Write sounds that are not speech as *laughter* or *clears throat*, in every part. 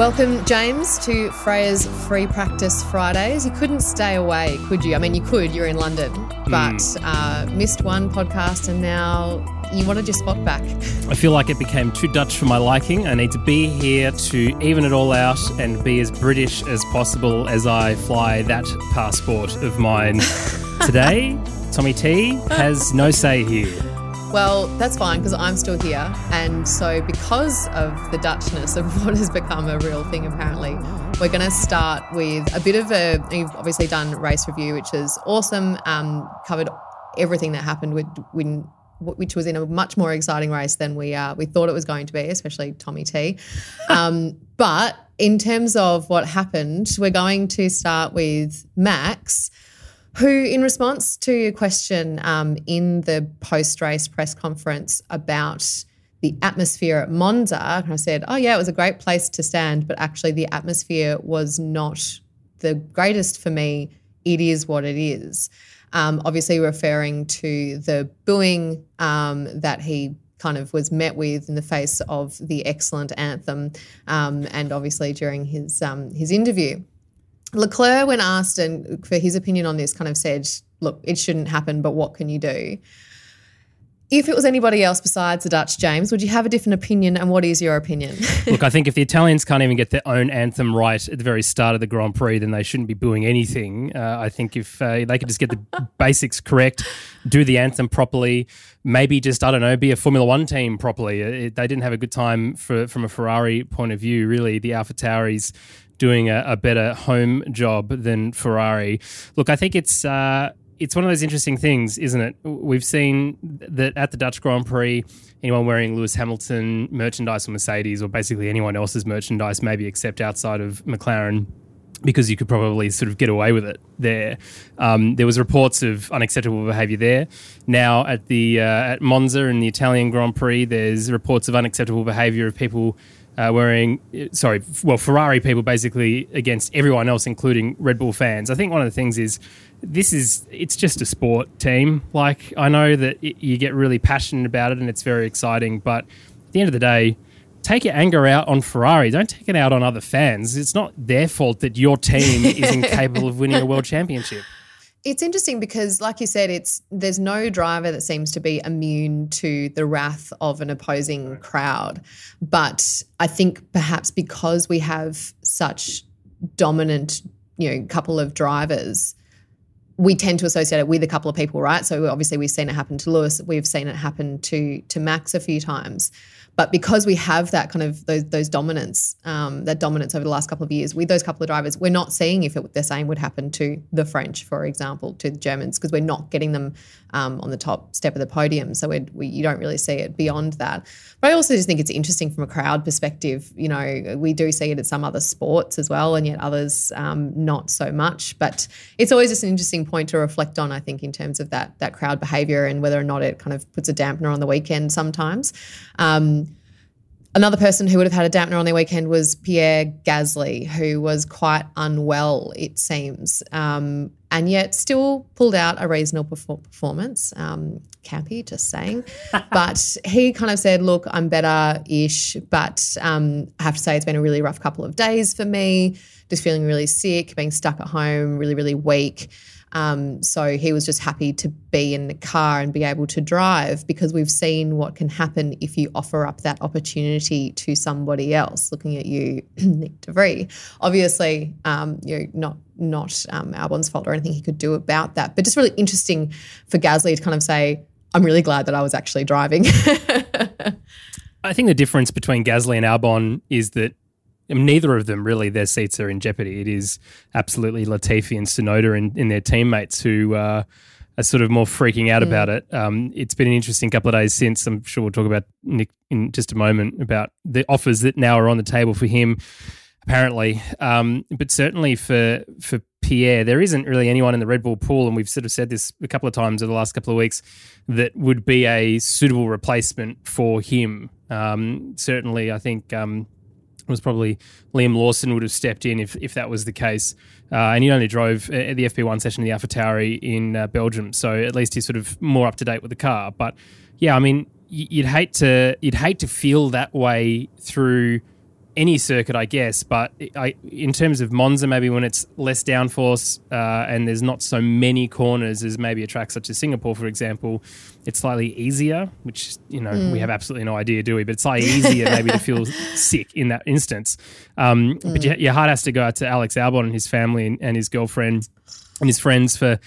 Welcome, James, to Freya's Free Practice Fridays. You couldn't stay away, could you? I mean, you could, you're in London, but Hmm. uh, missed one podcast and now you wanted your spot back. I feel like it became too Dutch for my liking. I need to be here to even it all out and be as British as possible as I fly that passport of mine. *laughs* Today, Tommy T has no say here. Well, that's fine because I'm still here. And so, because of the Dutchness of *laughs* what has become a real thing, apparently, we're going to start with a bit of a. You've obviously done race review, which is awesome. Um, covered everything that happened with, when, which was in a much more exciting race than we uh, we thought it was going to be, especially Tommy T. *laughs* Um, but in terms of what happened, we're going to start with Max who, in response to a question um, in the post race press conference about the atmosphere at Monza, of said, Oh, yeah, it was a great place to stand, but actually the atmosphere was not the greatest for me. It is what it is. Um, obviously, referring to the booing um, that he kind of was met with in the face of the excellent anthem, um, and obviously during his um, his interview. Leclerc, when asked and for his opinion on this, kind of said, "Look, it shouldn't happen, but what can you do?" If it was anybody else besides the Dutch, James, would you have a different opinion? And what is your opinion? *laughs* Look, I think if the Italians can't even get their own anthem right at the very start of the Grand Prix, then they shouldn't be booing anything. Uh, I think if uh, they could just get the *laughs* basics correct, do the anthem properly, maybe just, I don't know, be a Formula One team properly. It, they didn't have a good time for, from a Ferrari point of view, really. The Alpha Tauris doing a, a better home job than Ferrari. Look, I think it's. Uh, it's one of those interesting things, isn't it? We've seen that at the Dutch Grand Prix, anyone wearing Lewis Hamilton merchandise or Mercedes, or basically anyone else's merchandise, maybe except outside of McLaren, because you could probably sort of get away with it there. Um, there was reports of unacceptable behaviour there. Now at the uh, at Monza in the Italian Grand Prix, there's reports of unacceptable behaviour of people. Uh, wearing, sorry, well, Ferrari people basically against everyone else, including Red Bull fans. I think one of the things is this is it's just a sport team. Like I know that it, you get really passionate about it and it's very exciting, but at the end of the day, take your anger out on Ferrari. Don't take it out on other fans. It's not their fault that your team is *laughs* incapable of winning a world championship. It's interesting because, like you said, it's there's no driver that seems to be immune to the wrath of an opposing crowd. But I think perhaps because we have such dominant, you know, couple of drivers, we tend to associate it with a couple of people, right? So obviously we've seen it happen to Lewis, we've seen it happen to to Max a few times. But because we have that kind of those those dominance, um, that dominance over the last couple of years with those couple of drivers, we're not seeing if it, the same would happen to the French, for example, to the Germans, because we're not getting them um, on the top step of the podium. So we, you don't really see it beyond that. But I also just think it's interesting from a crowd perspective. You know, we do see it at some other sports as well, and yet others um, not so much. But it's always just an interesting point to reflect on. I think in terms of that that crowd behaviour and whether or not it kind of puts a dampener on the weekend sometimes. Um, Another person who would have had a dampener on their weekend was Pierre Gasly, who was quite unwell, it seems, um, and yet still pulled out a reasonable performance. Um, campy, just saying. *laughs* but he kind of said, Look, I'm better ish, but um, I have to say it's been a really rough couple of days for me, just feeling really sick, being stuck at home, really, really weak. Um, so he was just happy to be in the car and be able to drive because we've seen what can happen if you offer up that opportunity to somebody else. Looking at you, *clears throat* Nick de Vries, obviously, um, you know, not not um, Albon's fault or anything he could do about that, but just really interesting for Gasly to kind of say, "I'm really glad that I was actually driving." *laughs* I think the difference between Gasly and Albon is that I mean, neither of them really, their seats are in jeopardy. It is absolutely Latifi and Tsunoda and, and their teammates who uh, are sort of more freaking out mm. about it. Um, it's been an interesting couple of days since. I'm sure we'll talk about Nick in just a moment about the offers that now are on the table for him. Apparently, um, but certainly for for Pierre, there isn't really anyone in the Red Bull pool, and we've sort of said this a couple of times over the last couple of weeks that would be a suitable replacement for him. Um, certainly, I think um, was probably Liam Lawson would have stepped in if, if that was the case. Uh, and he only drove at the FP1 session in the AlphaTauri in uh, Belgium, so at least he's sort of more up to date with the car. But yeah, I mean, you'd hate to you'd hate to feel that way through any circuit, I guess. But I, in terms of Monza, maybe when it's less downforce uh, and there's not so many corners as maybe a track such as Singapore, for example, it's slightly easier. Which you know mm. we have absolutely no idea, do we? But it's slightly easier maybe to feel *laughs* sick in that instance. Um, mm. But your, your, heart has to go out to Alex Albon and his family and, and his girlfriend and his friends for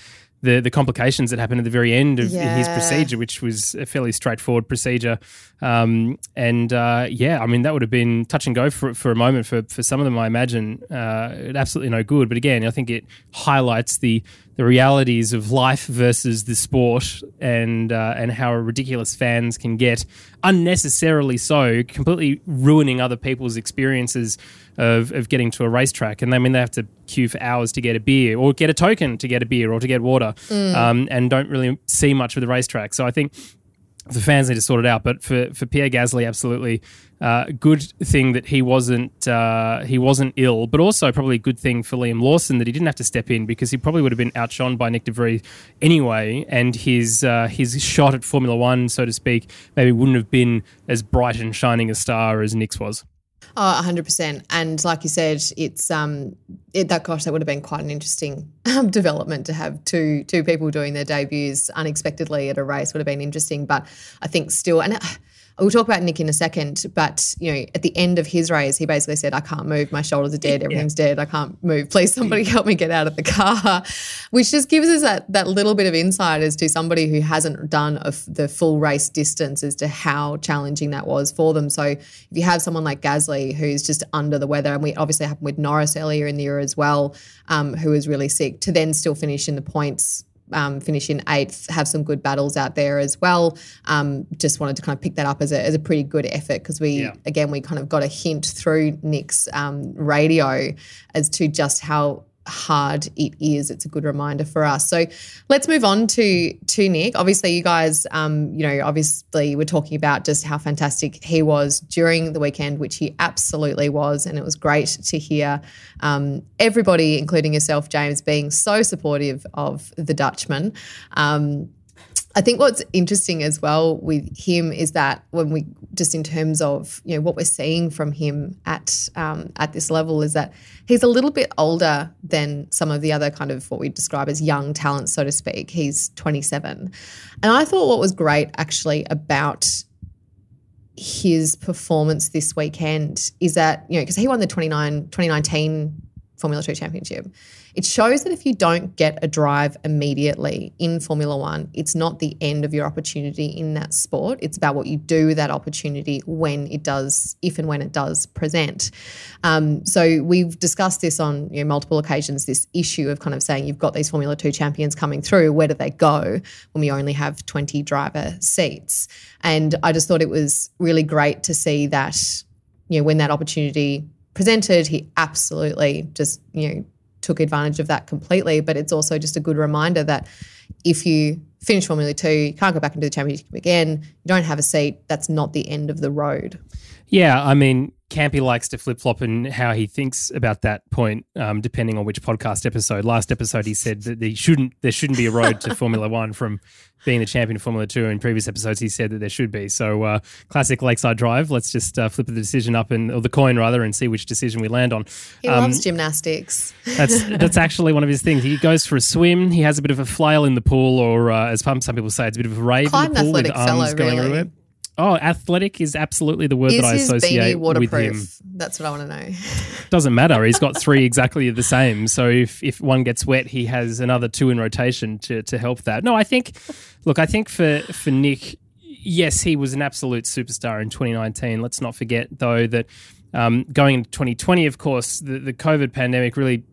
the the complications that happened at the very end of yeah. his procedure, which was a fairly straightforward procedure. Um, and uh, yeah, I mean that would have been touch and go for for a moment for for some of them. I imagine uh, absolutely no good. But again, I think it highlights the the realities of life versus the sport and uh, and how ridiculous fans can get unnecessarily so completely ruining other people's experiences of, of getting to a racetrack and I mean they have to queue for hours to get a beer or get a token to get a beer or to get water mm. um, and don't really see much of the racetrack so I think the fans need to sort it out. But for, for Pierre Gasly, absolutely uh, good thing that he wasn't uh, he wasn't ill, but also probably a good thing for Liam Lawson that he didn't have to step in because he probably would have been outshone by Nick de Vries anyway, and his uh, his shot at Formula One, so to speak, maybe wouldn't have been as bright and shining a star as Nick's was. Oh, 100%. And like you said, it's um it, that gosh, that would have been quite an interesting um, development to have two two people doing their debuts unexpectedly at a race would have been interesting, but I think still and uh, We'll talk about Nick in a second, but you know, at the end of his race, he basically said, "I can't move. My shoulders are dead. Everything's yeah. dead. I can't move. Please, somebody help me get out of the car." *laughs* Which just gives us that that little bit of insight as to somebody who hasn't done a, the full race distance as to how challenging that was for them. So, if you have someone like Gasly who's just under the weather, and we obviously happened with Norris earlier in the year as well, um, who was really sick, to then still finish in the points um, finish in eighth, have some good battles out there as well. Um, just wanted to kind of pick that up as a, as a pretty good effort because we, yeah. again, we kind of got a hint through Nick's um, radio as to just how hard it is. It's a good reminder for us. So let's move on to to Nick. Obviously, you guys, um, you know, obviously we're talking about just how fantastic he was during the weekend, which he absolutely was, and it was great to hear um, everybody, including yourself, James, being so supportive of the Dutchman. Um, I think what's interesting as well with him is that when we just in terms of you know what we're seeing from him at um, at this level is that he's a little bit older than some of the other kind of what we describe as young talents, so to speak. He's 27, and I thought what was great actually about his performance this weekend is that you know because he won the 29 2019 Formula 2 championship it shows that if you don't get a drive immediately in Formula One, it's not the end of your opportunity in that sport. It's about what you do with that opportunity when it does, if and when it does present. Um, so we've discussed this on you know, multiple occasions this issue of kind of saying you've got these Formula 2 champions coming through. Where do they go when we only have 20 driver seats? And I just thought it was really great to see that, you know, when that opportunity presented, he absolutely just, you know, took advantage of that completely. But it's also just a good reminder that if you finish Formula Two, you can't go back into the championship again, you don't have a seat, that's not the end of the road. Yeah, I mean, Campy likes to flip flop and how he thinks about that point, um, depending on which podcast episode. Last episode, he said that there shouldn't there shouldn't be a road to Formula One from being the champion of Formula Two. In previous episodes, he said that there should be. So, uh, classic Lakeside Drive. Let's just uh, flip the decision up and or the coin rather, and see which decision we land on. He um, loves gymnastics. That's *laughs* that's actually one of his things. He goes for a swim. He has a bit of a flail in the pool, or uh, as some people say, it's a bit of a rave Quite in the pool with fellow, arms going really. everywhere. Oh, athletic is absolutely the word Is that I associate with him. That's what I want to know. *laughs* Doesn't matter. He's got three exactly the same. So if, if one gets wet, he has another two in rotation to, to help that. No, I think, look, I think for, for Nick, yes, he was an absolute superstar in 2019. Let's not forget, though, that um, going into 2020, of course, the, the COVID pandemic really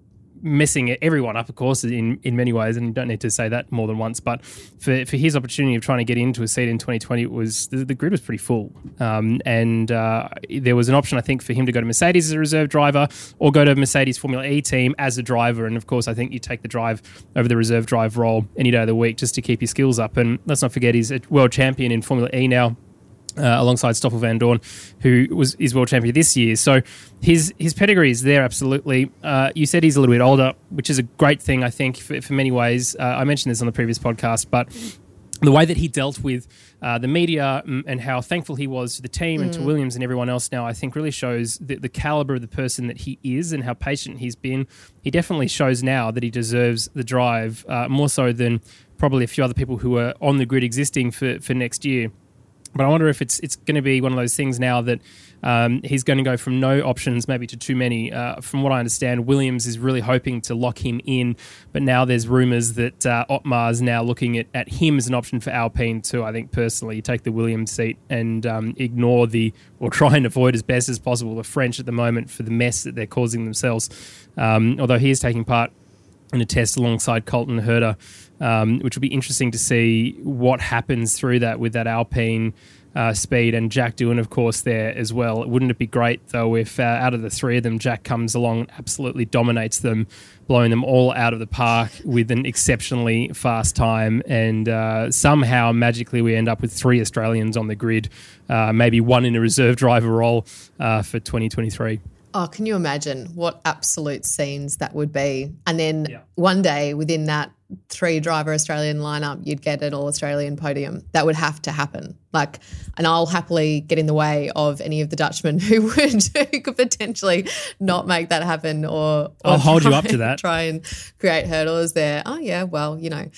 messing everyone up, of course, in, in many ways, and you don't need to say that more than once. But for, for his opportunity of trying to get into a seat in 2020, it was the, the grid was pretty full, um, and uh, there was an option, I think, for him to go to Mercedes as a reserve driver or go to Mercedes Formula E team as a driver. And of course, I think you take the drive over the reserve drive role any day of the week just to keep your skills up. And let's not forget, he's a world champion in Formula E now uh, alongside Stoffel Vandoorne, who was is world champion this year. So his his pedigree is there absolutely. Uh, you said he's a little bit older, which is a great thing, I think, for, for many ways. Uh, I mentioned this on the previous podcast, but the way that he dealt with uh, the media mm, and how thankful he was to the team and to Williams and everyone else now, I think really shows the, the caliber of the person that he is and how patient he's been. He definitely shows now that he deserves the drive uh, more so than probably a few other people who are on the grid existing for, for next year. But I wonder if it's it's going to be one of those things now that um, he's going to go from no options maybe to too many. Uh, from what I understand, Williams is really hoping to lock him in, but now there's rumours that uh, Otmar is now looking at, at him as an option for Alpine too. I think personally, take the Williams seat and um, ignore the or try and avoid as best as possible the French at the moment for the mess that they're causing themselves. Um, although he is taking part in a test alongside Colton Herta, um, which will be interesting to see what happens through that with that Alpine uh, speed and Jack Doohan, of course, there as well. Wouldn't it be great though if uh, out of the three of them, Jack comes along and absolutely dominates them, blowing them all out of the park with an exceptionally fast time, and uh, somehow magically we end up with three Australians on the grid, uh, maybe one in a reserve driver role uh, for 2023. Oh, can you imagine what absolute scenes that would be? And then Yeah. one day within that three driver Australian lineup, you'd get an all Australian podium. That would have to happen. Like, and I'll happily get in the way of any of the Dutchmen *laughs* who would who could potentially not make that happen or, or I'll hold you up to that. *laughs* Try and create hurdles there. Oh yeah, well, you know.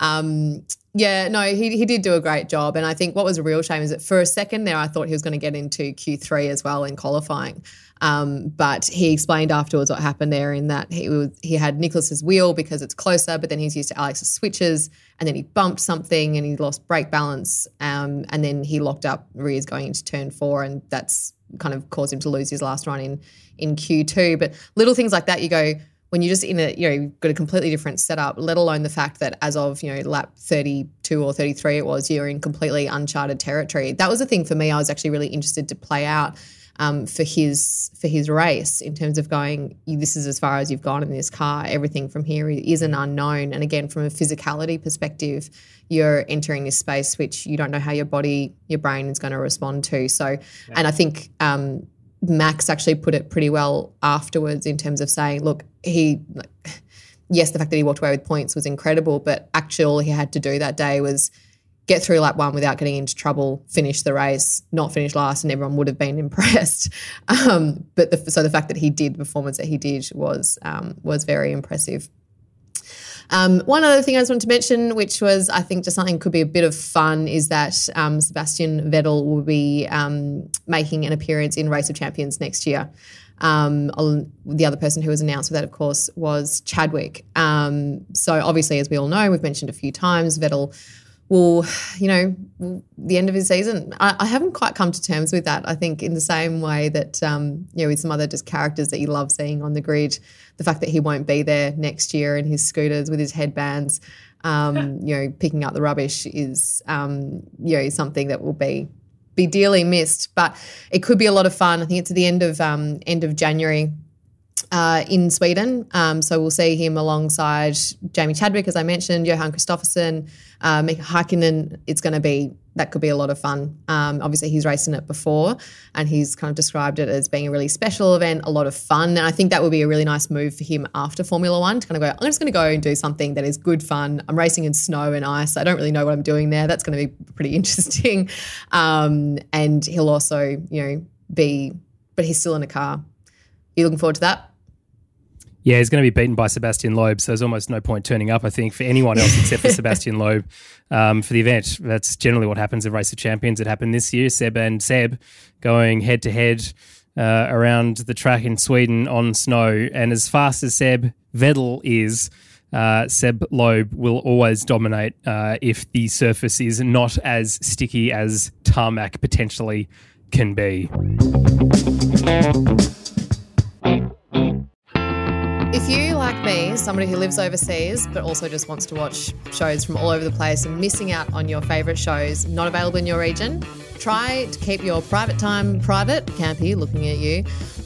Um, yeah, no, he, he did do a great job. And I think what was a real shame is that for a second there, I thought he was going to get into Q3 as well in qualifying. Um, but he explained afterwards what happened there in that he was, he had Nicholas's wheel because it's closer, but then he's used to Alex's switches and then he bumped something and he lost brake balance. Um, and then he locked up rears going into turn four, and that's kind of caused him to lose his last run in in Q2. But little things like that, you go when you're just in a you know you've got a completely different setup. Let alone the fact that as of you know lap 32 or 33 it was, you're in completely uncharted territory. That was the thing for me. I was actually really interested to play out um, for his for his race in terms of going. This is as far as you've gone in this car. Everything from here is an unknown. And again, from a physicality perspective, you're entering this space which you don't know how your body, your brain is going to respond to. So, and I think. Um, Max actually put it pretty well afterwards in terms of saying, look, he, like, *laughs* yes, the fact that he walked away with points was incredible, but actually all he had to do that day was get through lap one without getting into trouble, finish the race, not finish last, and everyone would have been *laughs* impressed. Um, but the, so the fact that he did the performance that he did was um, was very impressive. Um, one other thing I just wanted to mention, which was I think just something could be a bit of fun, is that um, Sebastian Vettel will be um, making an appearance in Race of Champions next year. Um, the other person who was announced for that, of course, was Chadwick. Um, so obviously, as we all know, we've mentioned a few times, Vettel will, *sighs* you know, the end of his season. I, I haven't quite come to terms with that. I think in the same way that, um, you know, with some other just characters that you love seeing on the grid, the fact that he won't be there next year in his scooters with his headbands, um, you know, picking up the rubbish is, um, you know, something that will be be dearly missed. But it could be a lot of fun. I think it's at the end of um, end of January uh, in Sweden. Um, so we'll see him alongside Jamie Chadwick. As I mentioned, Johan Kristoffersson, uh, Mika Hakkinen. It's going to be that could be a lot of fun. Um, obviously, he's raced in it before, and he's kind of described it as being a really special event, a lot of fun, and I think that would be a really nice move for him after Formula One to kind of go. I'm just going to go and do something that is good fun. I'm racing in snow and ice. I don't really know what I'm doing there. That's going to be pretty *laughs* interesting, um, and he'll also, you know, be, but he's still in a car. Are you looking forward to that? Yeah, he's going to be beaten by Sebastian Loeb, so there's almost no point turning up, I think, for anyone else *laughs* except for Sebastian Loeb um, for the event. That's generally what happens at Race of Champions. It happened this year. Seb and Seb going head to head around the track in Sweden on snow. And as fast as Seb Vettel is, uh, Seb Loeb will always dominate uh, if the surface is not as sticky as tarmac potentially can be. Somebody who lives overseas but also just wants to watch shows from all over the place and missing out on your favourite shows not available in your region, try to keep your private time private. Campy looking at you.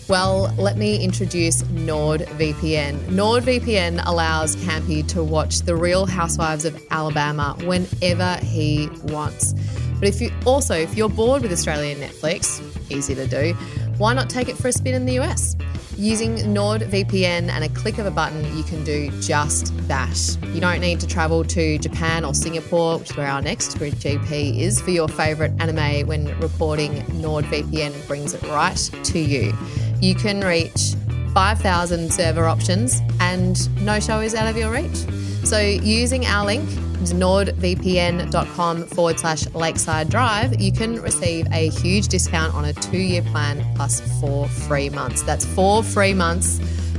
Well, let me introduce NordVPN. NordVPN allows Campy to watch The Real Housewives of Alabama whenever he wants. But if you also, if you're bored with Australian Netflix, easy to do, why not take it for a spin in the US? Using NordVPN and a click of a button, you can do just that. You don't need to travel to Japan or Singapore, which is where our next Grid GP is, for your favourite anime when recording. NordVPN brings it right to you. You can reach 5,000 server options and no show is out of your reach. So, using our link, nordvpn.com forward slash lakeside drive, you can receive a huge discount on a two year plan plus four free months. That's four free months,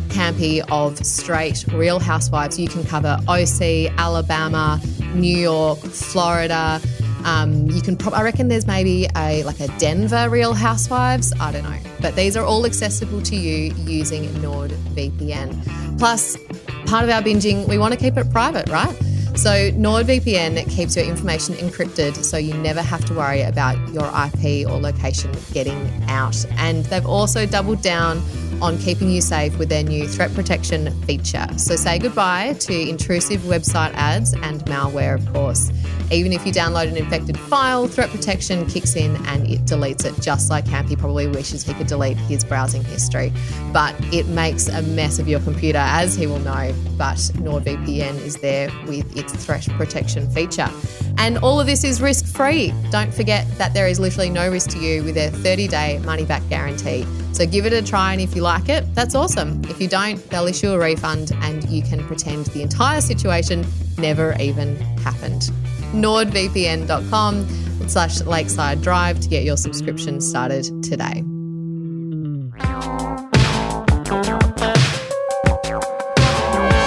Campy, of straight real housewives. You can cover OC, Alabama, New York, Florida. Um, you can, I reckon there's maybe a like a Denver Real Housewives. I don't know, but these are all accessible to you using NordVPN. Plus, part of our binging, we want to keep it private, right? So, NordVPN keeps your information encrypted so you never have to worry about your IP or location getting out. And they've also doubled down on keeping you safe with their new threat protection feature. So, say goodbye to intrusive website ads and malware, of course. Even if you download an infected file, threat protection kicks in and it deletes it, just like Campy probably wishes he could delete his browsing history. But it makes a mess of your computer, as he will know. But NordVPN is there with its threat protection feature. And all of this is risk free. Don't forget that there is literally no risk to you with their 30 day money back guarantee. So give it a try, and if you like it, that's awesome. If you don't, they'll issue a refund and you can pretend the entire situation never even happened nordvpn.com slash lakeside drive to get your subscription started today.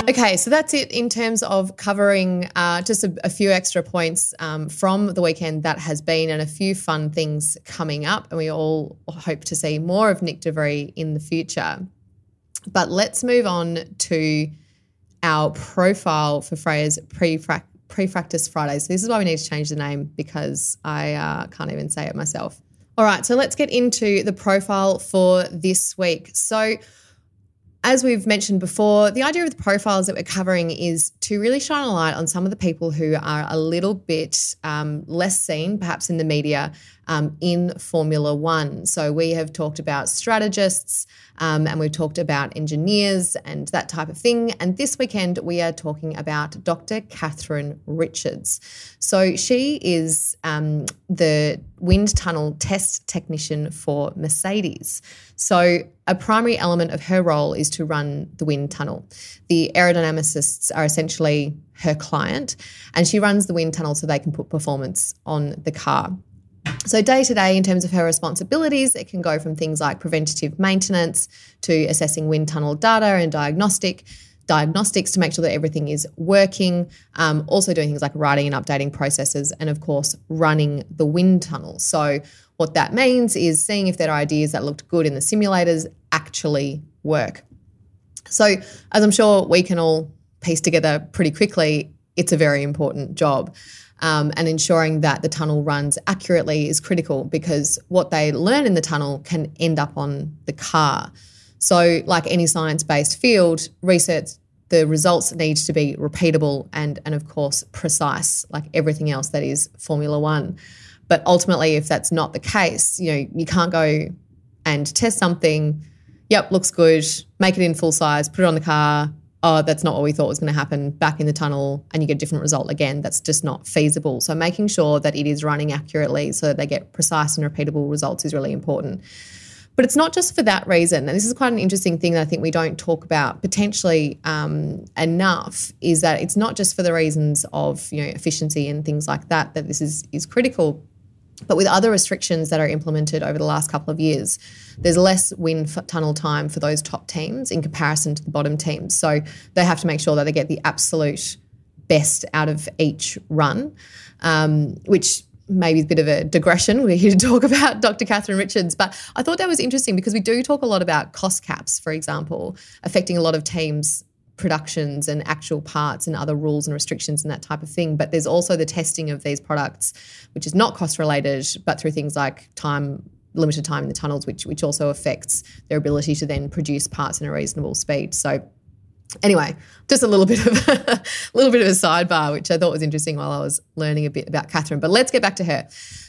Okay, so that's it in terms of covering uh, just a, a, few extra points um, from the weekend that has been and a few fun things coming up. And we all hope to see more of Nick de Vries in the future. But let's move on to our profile for Freya's pre Prefractus Fridays. So this is why we need to change the name because I uh, can't even say it myself. All right, so let's get into the profile for this week. So, as we've mentioned before, the idea of the profiles that we're covering is to really shine a light on some of the people who are a little bit um, less seen, perhaps in the media, um, in Formula One. So we have talked about strategists um, and we've talked about engineers and that type of thing. And this weekend we are talking about Dr. Catherine Richards. So she is um, the wind tunnel test technician for Mercedes. So a primary element of her role is to run the wind tunnel. The aerodynamicists are essentially her client, and she runs the wind tunnel so they can put performance on the car. So, day to day, in terms of her responsibilities, it can go from things like preventative maintenance to assessing wind tunnel data and diagnostic diagnostics to make sure that everything is working. Um, also, doing things like writing and updating processes, and of course, running the wind tunnel. So, what that means is seeing if their ideas that looked good in the simulators actually work. So, as I'm sure we can all piece together pretty quickly, it's a very important job. Um, and ensuring that the tunnel runs accurately is critical because what they learn in the tunnel can end up on the car. So, like any science based field, research, the results need to be repeatable and, and, of course, precise, like everything else that is Formula One. But ultimately, if that's not the case, you know, you can't go and test something, yep, looks good, make it in full size, put it on the car, oh, that's not what we thought was going to happen back in the tunnel and you get a different result again. That's just not feasible. So making sure that it is running accurately so that they get precise and repeatable results is really important. But it's not just for that reason. And this is quite an interesting thing that I think we don't talk about potentially um, enough is that it's not just for the reasons of you know efficiency and things like that that this is is critical. But with other restrictions that are implemented over the last couple of years, there's less wind tunnel time for those top teams in comparison to the bottom teams. So they have to make sure that they get the absolute best out of each run, um, which maybe a bit of a digression. We're here to talk *laughs* about Dr. Catherine Richards, but I thought that was interesting because we do talk a lot about cost caps, for example, affecting a lot of teams' productions and actual parts and other rules and restrictions and that type of thing. But there's also the testing of these products, which is not cost related, but through things like time limited time in the tunnels, which which also affects their ability to then produce parts in a reasonable speed. So Anyway, just a little bit of *laughs* a little bit of a sidebar, which I thought was interesting while I was learning a bit about Catherine. But let's get back to her.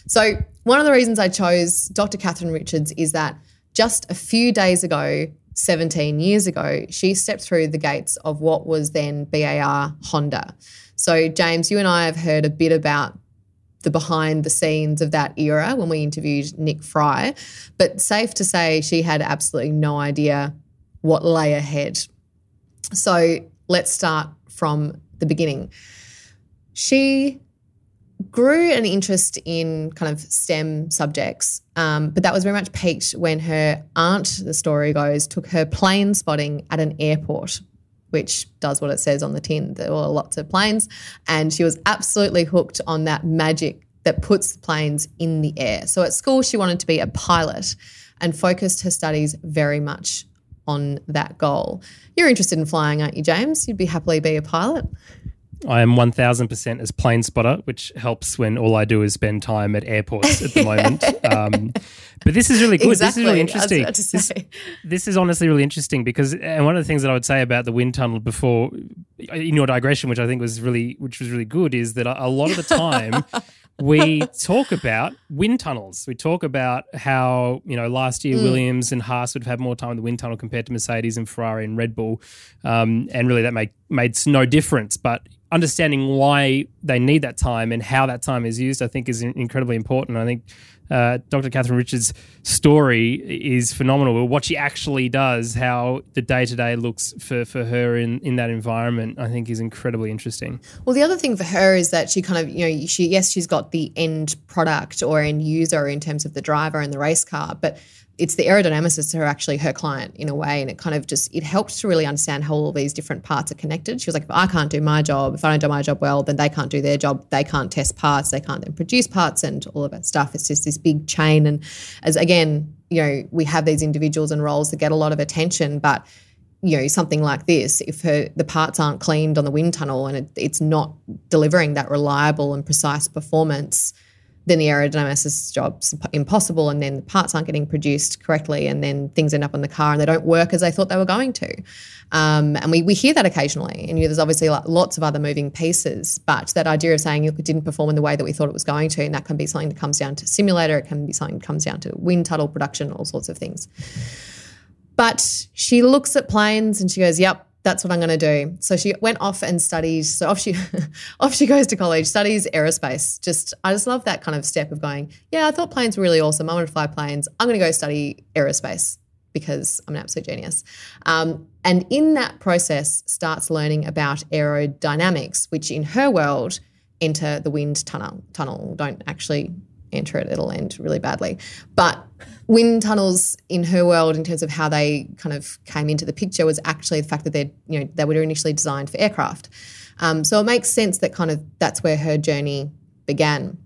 So one of the reasons I chose Dr. Catherine Richards is that just a few days ago, 17 years ago, she stepped through the gates of what was then BAR Honda. So James, you and I have heard a bit about the behind the scenes of that era when we interviewed Nick Fry, but safe to say she had absolutely no idea what lay ahead so let's start from the beginning. She grew an interest in kind of STEM subjects, um, but that was very much peaked when her aunt, the story goes, took her plane spotting at an airport, which does what it says on the tin. There were lots of planes, and she was absolutely hooked on that magic that puts planes in the air. So at school, she wanted to be a pilot and focused her studies very much on that goal. You're interested in flying, aren't you, James? You'd be happily be a pilot. I am 1000% as plane spotter, which helps when all I do is spend time at airports at the moment. *laughs* Um, but this is really good. Exactly. This is really interesting. This, *laughs* this, is honestly really interesting because, and one of the things that I would say about the wind tunnel before, in your digression, which I think was really, which was really good, is that a lot of the time *laughs* we talk about wind tunnels. We talk about how, you know, last year mm. Williams and Haas would have had more time in the wind tunnel compared to Mercedes and Ferrari and Red Bull. Um, and really that made, made no difference. But understanding why they need that time and how that time is used, I think is incredibly important. I think uh, Dr. Catherine Richards' story is phenomenal. What she actually does, how the day to day looks for, for her in, in that environment, I think is incredibly interesting. Well, the other thing for her is that she kind of, you know, she yes, she's got the end product or end user in terms of the driver and the race car, but it's the aerodynamicists who are actually her client in a way and it kind of just it helped to really understand how all these different parts are connected. She was like if i can't do my job if i don't do my job well then they can't do their job. They can't test parts. They can't then produce parts and all of that stuff. It's just this big chain. And as again you know we have these individuals and roles that get a lot of attention but you know something like this if her the parts aren't cleaned on the wind tunnel and it, it's not delivering that reliable and precise performance then the aerodynamicist's job's impossible and then the parts aren't getting produced correctly and then things end up in the car and they don't work as they thought they were going to. Um, and we, we hear that occasionally. And you know, there's obviously lots of other moving pieces, but that idea of saying it didn't perform in the way that we thought it was going to, and that can be something that comes down to simulator, it can be something that comes down to wind tunnel production, all sorts of things. But she looks at planes and she goes, Yep, that's what I'm going to do. So she went off and studied. So off she *laughs* off she goes to college, studies aerospace. Just I just love that kind of step of going. Yeah, I thought planes were really awesome. I want to fly planes. I'm going to go study aerospace because I'm an absolute genius. Um, and in that process, starts learning about aerodynamics, which in her world enter the wind tunnel. Tunnel don't actually enter it, it'll end really badly. But wind tunnels in her world, in terms of how they kind of came into the picture, was actually the fact that they're you know they were initially designed for aircraft. Um, so it makes sense that kind of that's where her journey began.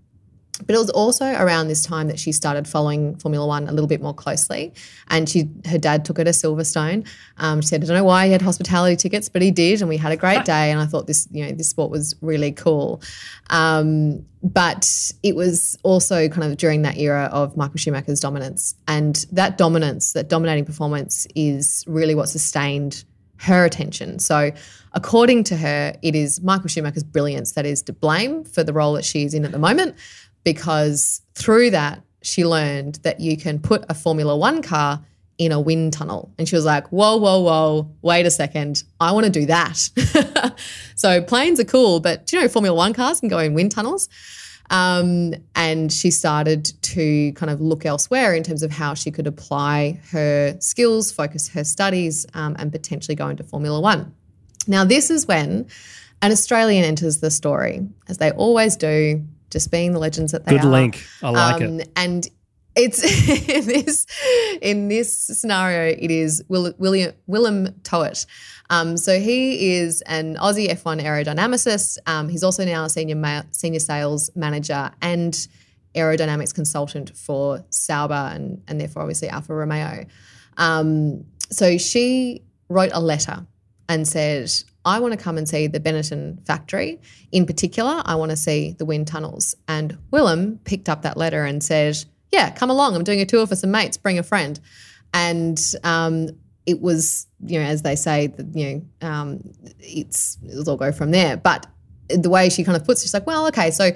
But it was also around this time that she started following Formula One a little bit more closely. And she, her dad took her to Silverstone. Um, she said, "I don't know why he had hospitality tickets, but he did, and we had a great day." And I thought this, you know, this sport was really cool. Um, but it was also kind of during that era of Michael Schumacher's dominance, and that dominance, that dominating performance, is really what sustained her attention. So, according to her, it is Michael Schumacher's brilliance that is to blame for the role that she's in at the moment because through that, she learned that you can put a Formula One car in a wind tunnel. And she was like, whoa, whoa, whoa, wait a second. I want to do that. *laughs* so planes are cool, but do you know Formula One cars can go in wind tunnels? Um, and she started to kind of look elsewhere in terms of how she could apply her skills, focus her studies, um, and potentially go into Formula One. Now, this is when an Australian enters the story, as they always do just being the legends that they Good are. Good link. I like um, it. And it's *laughs* in this in this scenario, it is Will, William Willem Toet. Um, so he is an Aussie F1 aerodynamicist. Um, he's also now a senior ma- senior sales manager and aerodynamics consultant for Sauber and and therefore obviously Alfa Romeo. Um, so she wrote a letter and said, I want to come and see the Benetton factory. In particular, I want to see the wind tunnels. And Willem picked up that letter and said, Yeah, come along. I'm doing a tour for some mates. Bring a friend. And um, it was, you know, as they say, the, you know, um, it's it'll go from there. But the way she kind of puts it, she's like, well, okay, so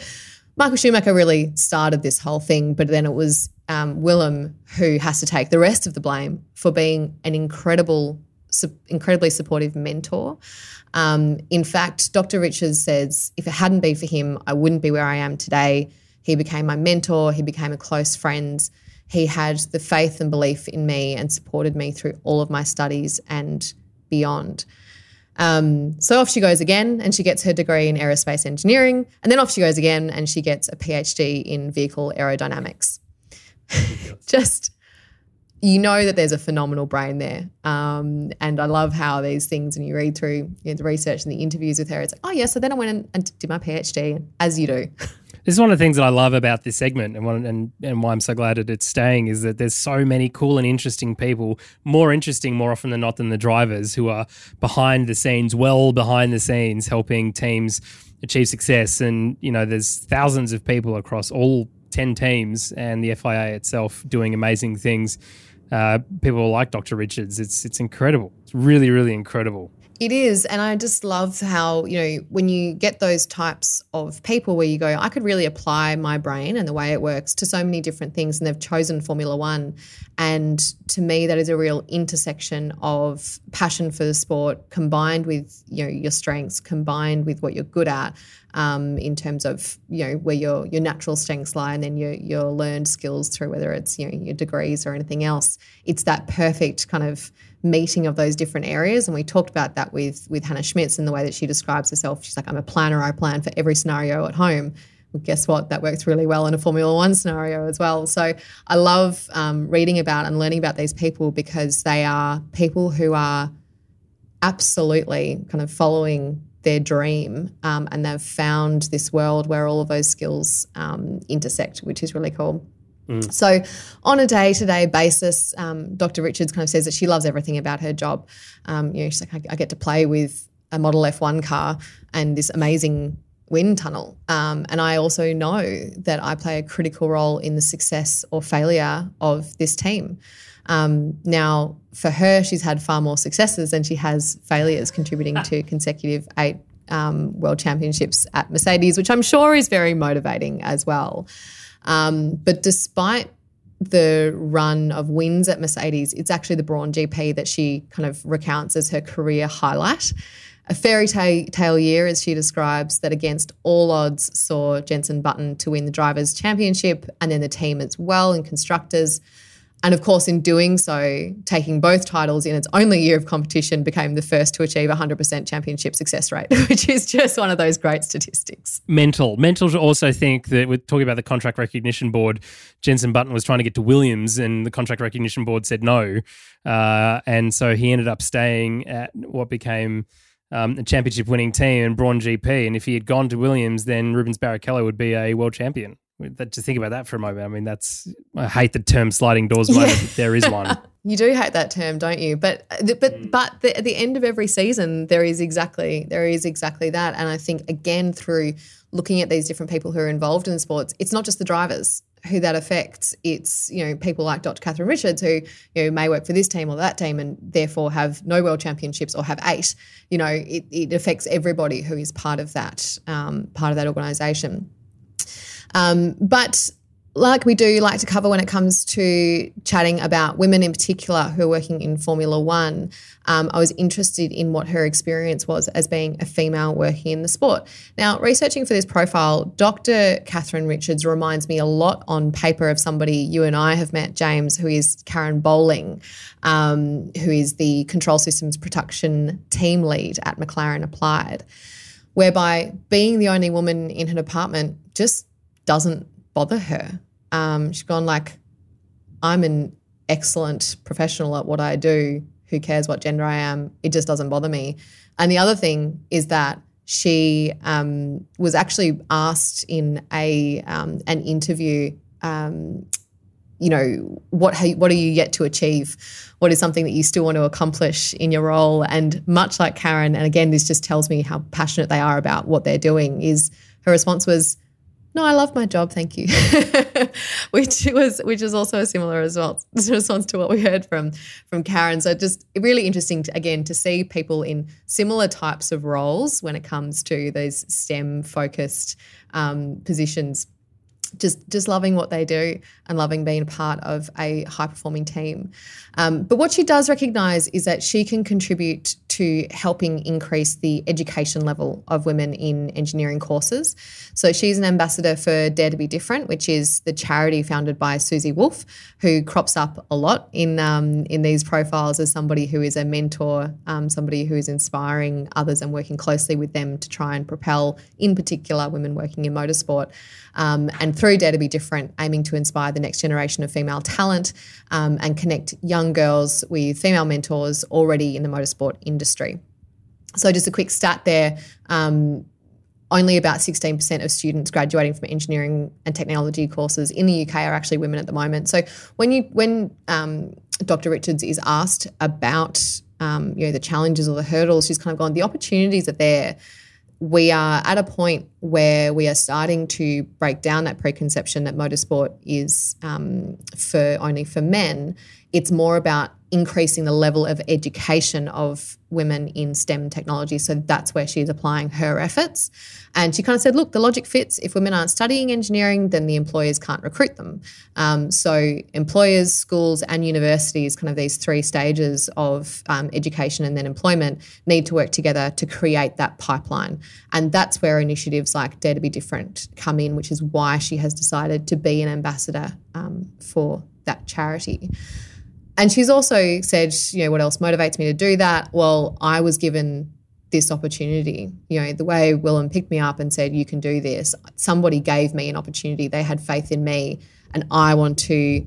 Michael Schumacher really started this whole thing, but then it was um, Willem who has to take the rest of the blame for being an incredible su- incredibly supportive mentor. Um, in fact, Dr. Richards says, if it hadn't been for him, I wouldn't be where I am today. He became my mentor, he became a close friend. He had the faith and belief in me and supported me through all of my studies and beyond. Um, so off she goes again, and she gets her degree in aerospace engineering. And then off she goes again, and she gets a PhD in vehicle aerodynamics. *laughs* Just you know that there's a phenomenal brain there. Um, and I love how these things, and you read through you know, the research and the interviews with her, it's like, oh, yeah, so then I went and, and did my PhD, as you do. *laughs* This is one of the things that I love about this segment and, one, and, and why I'm so glad that it's staying is that there's so many cool and interesting people, more interesting more often than not than the drivers who are behind the scenes, well behind the scenes, helping teams achieve success. And, you know, there's thousands of people across all 10 teams and the FIA itself doing amazing things uh, people like Dr. Richards. It's it's incredible. It's really really incredible. It is. And I just love how, you know, when you get those types of people where you go, I could really apply my brain and the way it works to so many different things. And they've chosen Formula One. And to me, that is a real intersection of passion for the sport combined with, you know, your strengths, combined with what you're good at. Um, in terms of you know where your your natural strengths lie, and then your your learned skills through whether it's you know your degrees or anything else. It's that perfect kind of meeting of those different areas. And we talked about that with with Hannah Schmitz in the way that she describes herself. She's like, I'm a planner, I plan for every scenario at home. Guess what? That works really well in a Formula One scenario as well. So I love um, reading about and learning about these people because they are people who are absolutely kind of following their dream um, and they've found this world where all of those skills um, intersect, which is really cool. Mm. So, on a day to day basis, um, Dr. Richards kind of says that she loves everything about her job. Um, you know, she's like, I, I, get to play with a Model F1 car and this amazing wind tunnel. Um, and I also know that I play a critical role in the success or failure of this team. Um, now, for her, she's had far more successes than she has failures, contributing *laughs* to consecutive eight um, world championships at Mercedes, which I'm sure is very motivating as well. Um, but despite the run of wins at Mercedes, it's actually the Brawn GP that she kind of recounts as her career highlight. A fairy tale year, as she describes, that against all odds saw Jenson Button to win the Drivers' Championship and then the team as well and Constructors. And of course, in doing so, taking both titles in its only year of competition became the first to achieve 100% championship success rate, *laughs* which is just one of those great statistics. Mental. Mental to also think that we're talking about the contract recognition board. Jenson Button was trying to get to Williams, and the contract recognition board said no. Uh, and so he ended up staying at what became um, a championship winning team in Brawn GP. And if he had gone to Williams, then Rubens Barrichello would be a world champion. Just think about that for a moment. I mean, that's I hate the term sliding doors moment. Yeah. There is one. *laughs* you do hate that term, don't you? But but mm. but the, at the end of every season, there is exactly there is exactly that. And I think again through looking at these different people who are involved in sports, it's not just the drivers who that affects. It's you know people like Dr. Catherine Richards who you know may work for this team or that team and therefore have no world championships or have eight. You know, it, it affects everybody who is part of that um, part of that organisation. Um, but like we do like to cover when it comes to chatting about women in particular who are working in Formula One, um, I was interested in what her experience was as being a female working in the sport. Now, researching for this profile, Dr. Catherine Richards reminds me a lot on paper of somebody you and I have met, James, who is Karen Bowling, um, who is the Control Systems Production Team Lead at McLaren Applied, whereby being the only woman in her department just doesn't bother her. Um, she's gone like, I'm an excellent professional at what I do. Who cares what gender I am? It just doesn't bother me. And the other thing is that she um, was actually asked in a um, an interview. Um, you know what what are you yet to achieve what is something that you still want to accomplish in your role and much like karen and again this just tells me how passionate they are about what they're doing is her response was no, I love my job, thank you. *laughs* which was which is also a similar result *laughs* response to what we heard from from Karen. So just really interesting to, again to see people in similar types of roles when it comes to those STEM focused um, positions just just loving what they do and loving being a part of a high performing team. Um, but what she does recognize is that she can contribute to helping increase the education level of women in engineering courses. So she's an ambassador for Dare to Be Different, which is the charity founded by Susie Wolff, who crops up a lot in um, in these profiles as somebody who is a mentor, um, somebody who is inspiring others and working closely with them to try and propel, in particular, women working in motorsport. Um, and through Dare to Be Different, aiming to inspire the next generation of female talent um, and connect young girls with female mentors already in the motorsport industry. So, just a quick stat there. Um, only about 16% of students graduating from engineering and technology courses in the UK are actually women at the moment. So when you when um, Dr. Richards is asked about um, you know the challenges or the hurdles, she's kind of gone. The opportunities are there we are at a point where we are starting to break down that preconception that motorsport is um, for only for men. It's more about increasing the level of education of women in STEM technology. So that's where she's applying her efforts. And she kind of said, look, the logic fits. If women aren't studying engineering, then the employers can't recruit them. Um, so employers, schools, and universities, kind of these three stages of um, education and then employment, need to work together to create that pipeline. And that's where initiatives like Dare to Be Different come in, which is why she has decided to be an ambassador um, for that charity. And she's also said, you know, what else motivates me to do that? Well, I was given this opportunity. You know, the way Willem picked me up and said, you can do this, somebody gave me an opportunity. They had faith in me. And I want to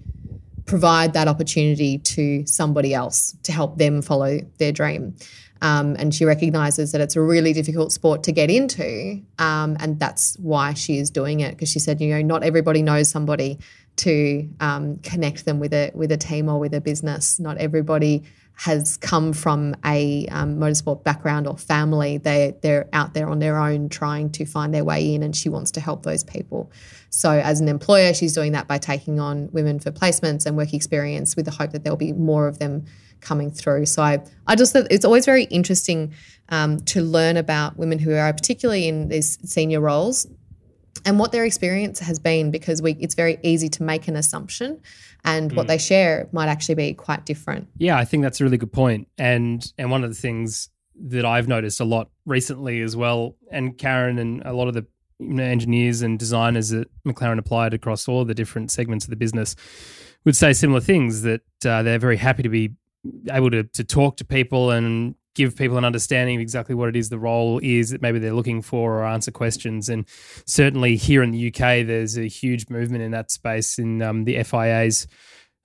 provide that opportunity to somebody else to help them follow their dream. Um, and she recognizes that it's a really difficult sport to get into. Um, and that's why she is doing it because she said, you know, not everybody knows somebody to um, connect them with a with a team or with a business. Not everybody has come from a um, motorsport background or family. They they're out there on their own trying to find their way in, and she wants to help those people. So as an employer, she's doing that by taking on women for placements and work experience, with the hope that there'll be more of them coming through. So I I just it's always very interesting um, to learn about women who are particularly in these senior roles and what their experience has been because we it's very easy to make an assumption and mm. what they share might actually be quite different. Yeah, I think that's a really good point. And and one of the things that I've noticed a lot recently as well, and Karen and a lot of the you know, engineers and designers at McLaren applied across all the different segments of the business would say similar things that uh, they're very happy to be able to to talk to people and give people an understanding of exactly what it is the role is that maybe they're looking for or answer questions. And certainly here in the UK, there's a huge movement in that space in um, the FIA's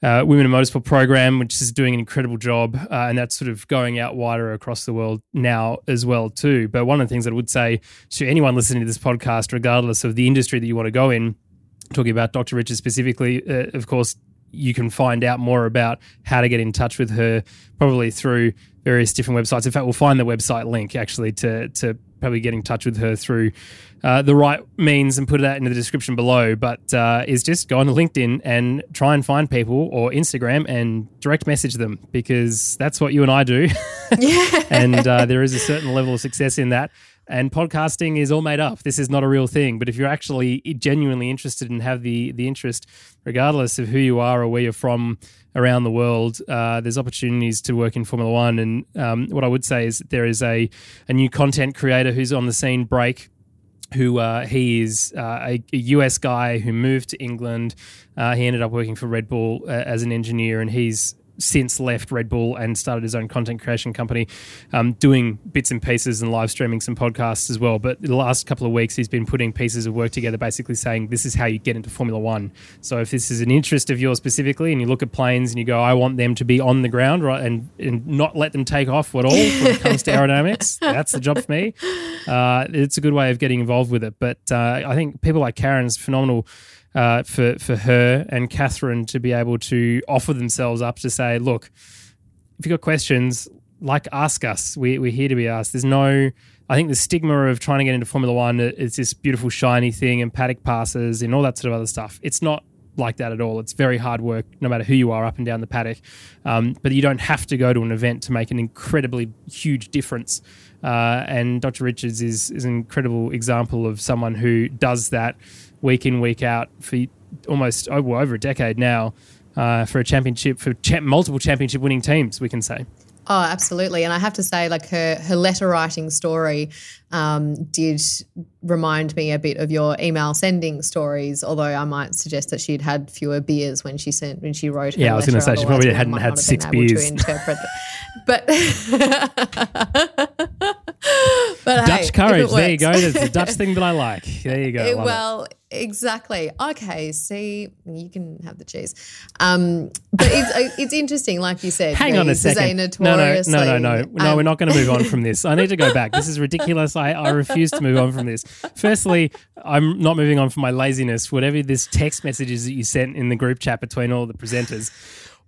uh, Women in Motorsport program, which is doing an incredible job, uh, and that's sort of going out wider across the world now as well too. But one of the things that I would say to anyone listening to this podcast, regardless of the industry that you want to go in, talking about Dr. Richard specifically, uh, of course, you can find out more about how to get in touch with her probably through various different websites. In fact, we'll find the website link actually to to probably get in touch with her through uh, the right means and put that into the description below. But uh, is just go on to LinkedIn and try and find people or Instagram and direct message them because that's what you and I do. *laughs* Yeah. and uh, there is a certain level of success in that. And podcasting is all made up. This is not a real thing. But if you're actually genuinely interested and have the the interest, regardless of who you are or where you're from around the world, uh, there's opportunities to work in Formula One. And um, what I would say is there is a a new content creator who's on the scene, Break, who uh, he is uh, a, a, US guy who moved to England. Uh, he ended up working for Red Bull uh, as an engineer, and he's since left Red Bull and started his own content creation company, um, doing bits and pieces and live streaming some podcasts as well. But the last couple of weeks, he's been putting pieces of work together, basically saying this is how you get into Formula One. So if this is an interest of yours specifically, and you look at planes and you go, I want them to be on the ground, right, and, and not let them take off at all when it comes to *laughs* aerodynamics, that's the job for me. Uh, it's a good way of getting involved with it. But uh, I think people like Karen's phenomenal uh, for for her and Catherine to be able to offer themselves up to say, look, if you've got questions, like ask us. We, we're here to be asked. There's no, I think the stigma of trying to get into Formula One is this beautiful shiny thing and paddock passes and all that sort of other stuff. It's not like that at all. It's very hard work, no matter who you are up and down the paddock. Um, but you don't have to go to an event to make an incredibly huge difference. Uh, and Dr. Richards is, is an incredible example of someone who does that week in, week out for almost over, a decade now uh, for a championship, for cha- multiple championship winning teams, we can say. Oh, absolutely. And I have to say, like her her letter writing story um, did remind me a bit of your email sending stories. Although I might suggest that she'd had fewer beers when she sent when she wrote. Her yeah, I was going to say she probably hadn't had six beers. *laughs* but *laughs* but Dutch hey, courage. There you go. That's the Dutch thing that I like. There you go. *laughs* It, well, it. Exactly. Okay. See, you can have the cheese. Um, but it's uh, it's interesting, like you said. Hang on a second. No, no, no, no, no. No, um, we're not going to move on from this. I need to go back. This is *laughs* ridiculous. I, I refuse to move on from this. Firstly, I'm not moving on from my laziness. Whatever this text messages that you sent in the group chat between all the presenters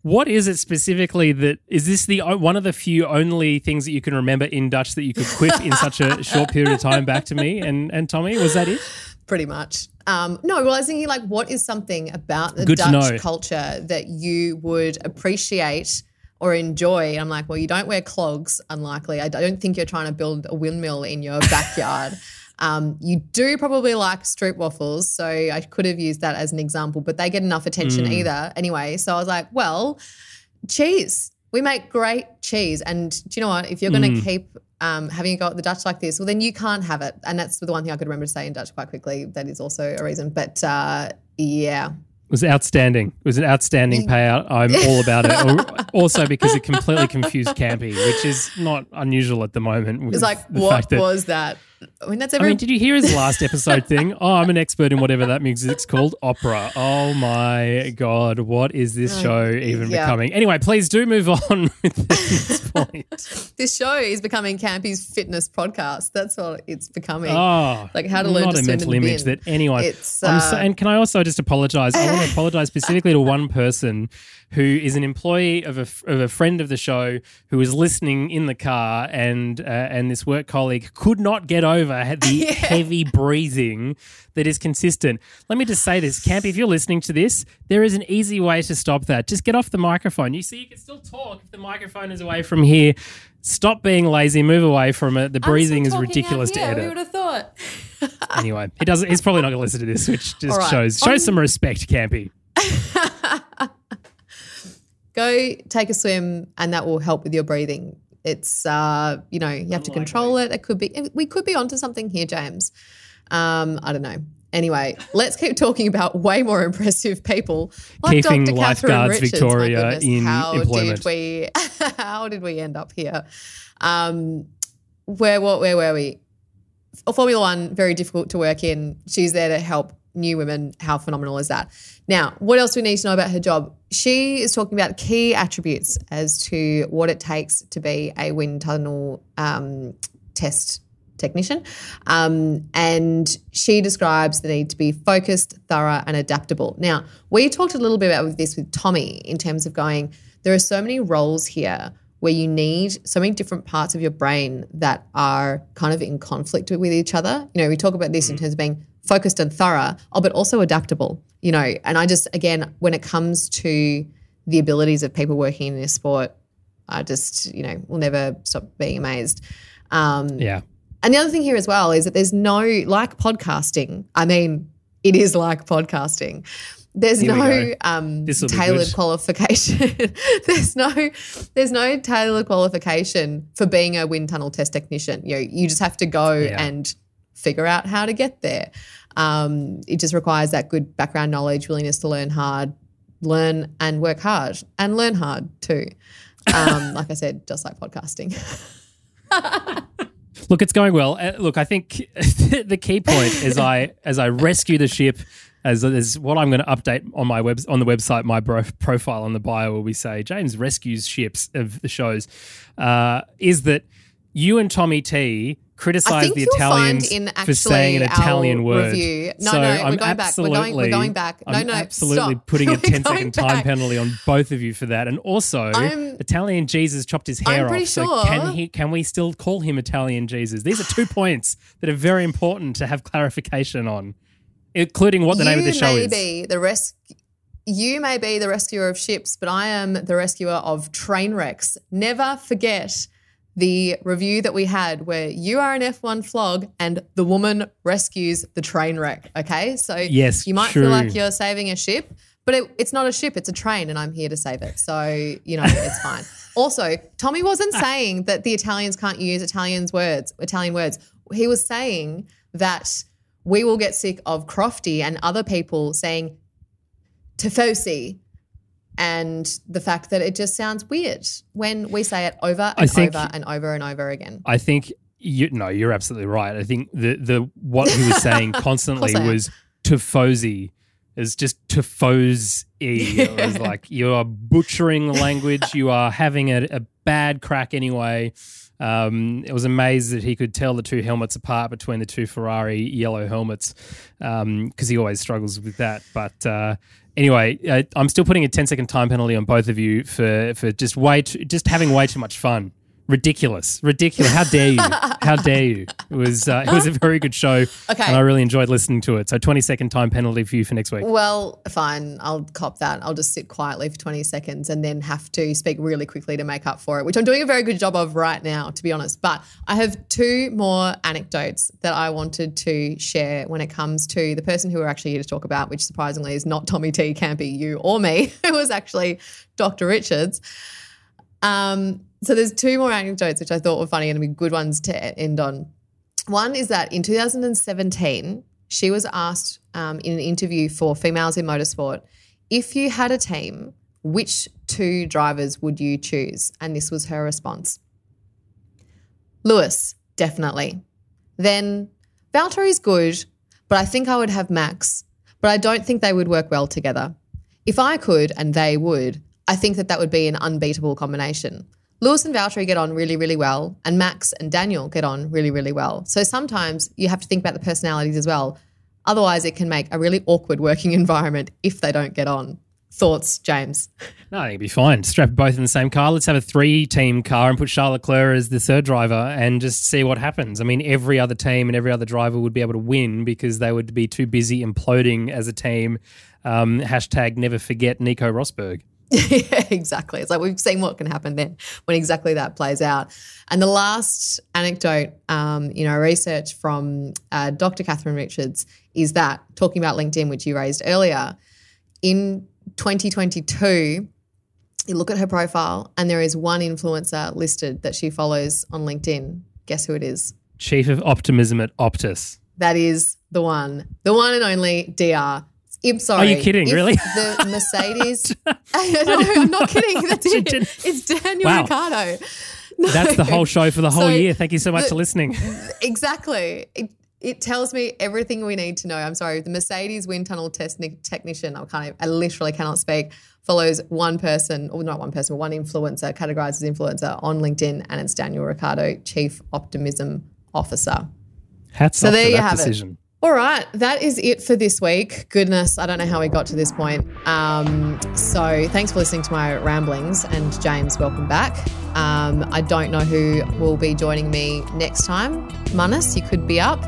what is it specifically that is this the one of the few only things that you can remember in Dutch that you could quip in such a short period of time back to me and, and Tommy? Was that it? Pretty much. Um, no, well, I was thinking like, what is something about the Good Dutch culture that you would appreciate or enjoy? And I'm like, well, you don't wear clogs, unlikely. I don't think you're trying to build a windmill in your *laughs* backyard. Um, you do probably like stroopwafels, so I could have used that as an example, but they get enough attention mm. either anyway. So I was like, well, cheese. We make great cheese, and do you know what? If you're going to mm. keep um, having a go at the Dutch like this, well, then you can't have it. And that's the one thing I could remember to say in Dutch quite quickly. That is also a reason. But uh, yeah, it was outstanding. It was an outstanding payout. I'm all about it. *laughs* also because it completely confused Campy, which is not unusual at the moment. It's like, what that, was that? I mean, that's every. I mean, did you hear his last episode thing? *laughs* Oh, I'm an expert in whatever that music's called, opera. Oh my god, what is this show even yeah. becoming? Anyway, please do move on *laughs* with this point. this show is becoming Campy's fitness podcast. That's what it's becoming. Oh, like how to learn not to a mental image that anyone. It's, uh, so, and can I also just apologize? I want to *laughs* apologize specifically to one person who is an employee of a, of a friend of the show who was listening in the car, and uh, and this work colleague could not get over *laughs* the yeah. heavy breathing that is consistent. Let me just say this, Campy, if you're listening to this, there is an easy way to stop that. Just get off the microphone. You see, you can still talk if the microphone is away from here. Stop being lazy. Move away from it. The breathing is ridiculous to edit. Who would have thought? anyway, he doesn't. He's probably not going to listen to this, which *laughs* just right. shows shows some respect, Campy. *laughs* Go take a swim, and that will help with your breathing. It's uh, you know you have to control it. It could be we could be onto something here, James. Um, I don't know. Anyway, *laughs* let's keep talking about way more impressive people like Keeping Dr. Lifeguards Richards. Victoria in how employment. Did we, *laughs* how did we end up here? Um, where, what, where were we? Formula One, very difficult to work in. She's there to help new women. How phenomenal is that? Now, what else do we need to know about her job? She is talking about key attributes as to what it takes to be a wind tunnel um, test technician. Um, and she describes the need to be focused, thorough, and adaptable. Now, we talked a little bit about this with Tommy in terms of going, there are so many roles here where you need so many different parts of your brain that are kind of in conflict with each other. You know, we talk about this in terms of being focused and thorough, oh, but also adaptable, you know. And I just, again, when it comes to the abilities of people working in this sport, I just, you know, will never stop being amazed. Um, Yeah. and the other thing here as well is that there's no, like podcasting, I mean, it is like podcasting. There's Here no um, tailored qualification. *laughs* there's no, there's no tailored qualification for being a wind tunnel test technician. You know, you just have to go Yeah. and figure out how to get there. Um, it just requires that good background knowledge, willingness to learn hard, learn and work hard, and learn hard too. Um, *laughs* like I said, just like podcasting. *laughs* Look, it's going well. Uh, look, I think *laughs* the key point is I as I rescue the ship, as is what I'm going to update on my web on the website, my bro- profile on the bio, where we say James rescues ships of the shows, uh, is that you and Tommy T criticize the Italians for saying an Italian word. review- No, so no, we're going back. We're going- we're going back. No, I'm no, absolutely stop. *laughs* putting a We're 10 going time back. penalty on both of you for that. And also, I'm- Italian Jesus chopped his hair I'm off. So can he? Can we still call him Italian Jesus? These are two *sighs* points that are very important to have clarification on, including what the name of the show is. the res- You may be the rescuer of ships, but I am the rescuer of train wrecks. Never forget the review that we had where you are an F1 flog and the woman rescues the train wreck. Okay. So Yes, you might true. feel like you're saving a ship, but it, it's not a ship, it's a train, and I'm here to save it. So, you know, it's fine. *laughs* Also, Tommy wasn't saying that the Italians can't use Italians words, Italian words. He was saying that we will get sick of Crofty and other people saying tifosi and the fact that it just sounds weird when we say it over and think- over and over and over again. I think you no, you're absolutely right. I think the the what he was saying *laughs* constantly was tifosi is just tifosi. It *laughs* was like you are butchering the language. You are having a, a bad crack anyway. Um, it was amazed that he could tell the two helmets apart between the two Ferrari yellow helmets because he always struggles with that. But uh, anyway, uh, I'm still putting a 10 second time penalty on both of you for for just way too, just having way too much fun. Ridiculous, ridiculous! How dare you? *laughs* How dare you? It was uh, it was a very good show, Okay. and I really enjoyed listening to it. So 20 second time penalty for you for next week. Well, fine. I'll cop that. I'll just sit quietly for 20 seconds and then have to speak really quickly to make up for it, which I'm doing a very good job of right now, to be honest. But I have two more anecdotes that I wanted to share when it comes to the person who we're actually here to talk about, which surprisingly is not Tommy T, can't be you or me. *laughs* It was actually Dr. Richards. Um, so there's two more anecdotes which I thought were funny and would be good ones to end on. One is that in 2017, she was asked um, in an interview for Females in Motorsport if you had a team, which two drivers would you choose? And this was her response Lewis, definitely. Then Valtteri's good, but I think I would have Max, but I don't think they would work well together. If I could and they would, I think that that would be an unbeatable combination. Lewis and Valtteri get on really, really well, and Max and Daniel get on really, really well. So sometimes you have to think about the personalities as well. Otherwise, it can make a really awkward working *laughs* environment if they don't get on. Thoughts, James? No, I think it'd be fine. Strap both in the same car. Let's have a three team car and put Charles Leclerc as the third driver and just see what happens. I mean, every other team and every other driver would be able to win because they would be too busy imploding as a team. Um, hashtag never forget Nico Rosberg. *laughs* yeah, exactly. It's like we've seen what can happen then when exactly that plays out. And the last anecdote, um, you know, research from uh, Dr. Catherine Richards is that talking about LinkedIn, which you raised earlier, in 2022, you look at her profile and there is one influencer listed that she follows on LinkedIn. Guess who it is? Chief of Optimism at Optus. That is the one, the one and only DR. I'm sorry. Are you kidding? If Really? The *laughs* Mercedes. *laughs* *laughs* no, I'm not kidding. That's it. It's Daniel Wow. Ricciardo. No. That's the whole show for the whole So year. Thank you so much the- for listening. Exactly. It, it tells me everything we need to know. I'm sorry. The Mercedes wind tunnel test technician, I can't, I literally cannot speak, follows one person, or not one person, but one influencer, categorized as influencer on LinkedIn, and it's Daniel Ricciardo, Chief Optimism officer. Hats So off there to you that have it. All right, that is it for this week. Goodness, I don't know how we got to this point. Um, so thanks for listening to my ramblings. And James, welcome back. Um, I don't know who will be joining me next time. Munnis, you could be up.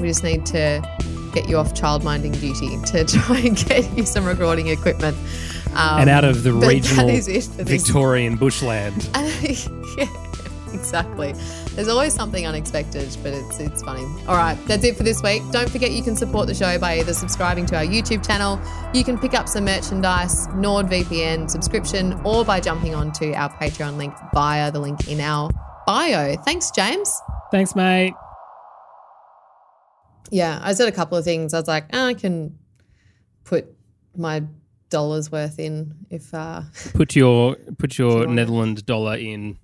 We just need to get you off childminding duty to *laughs* try and get you some recording equipment. Um, and out of the regional that is it for this Victorian bushland. *laughs* yeah, exactly. There's always something unexpected, but it's it's funny. All right, that's it for this week. Don't forget you can support the show by either subscribing to our YouTube channel, you can pick up some merchandise, NordVPN subscription, or by jumping onto our Patreon link via the link in our bio. Thanks, James. Thanks, mate. Yeah, I said a couple of things. I was like, "Ah, I can put my dollars worth in if uh, Put your put your? Netherlands dollar in.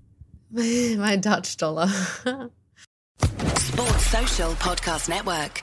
*laughs* my Dutch dollar. *laughs* Sports Social Podcast Network.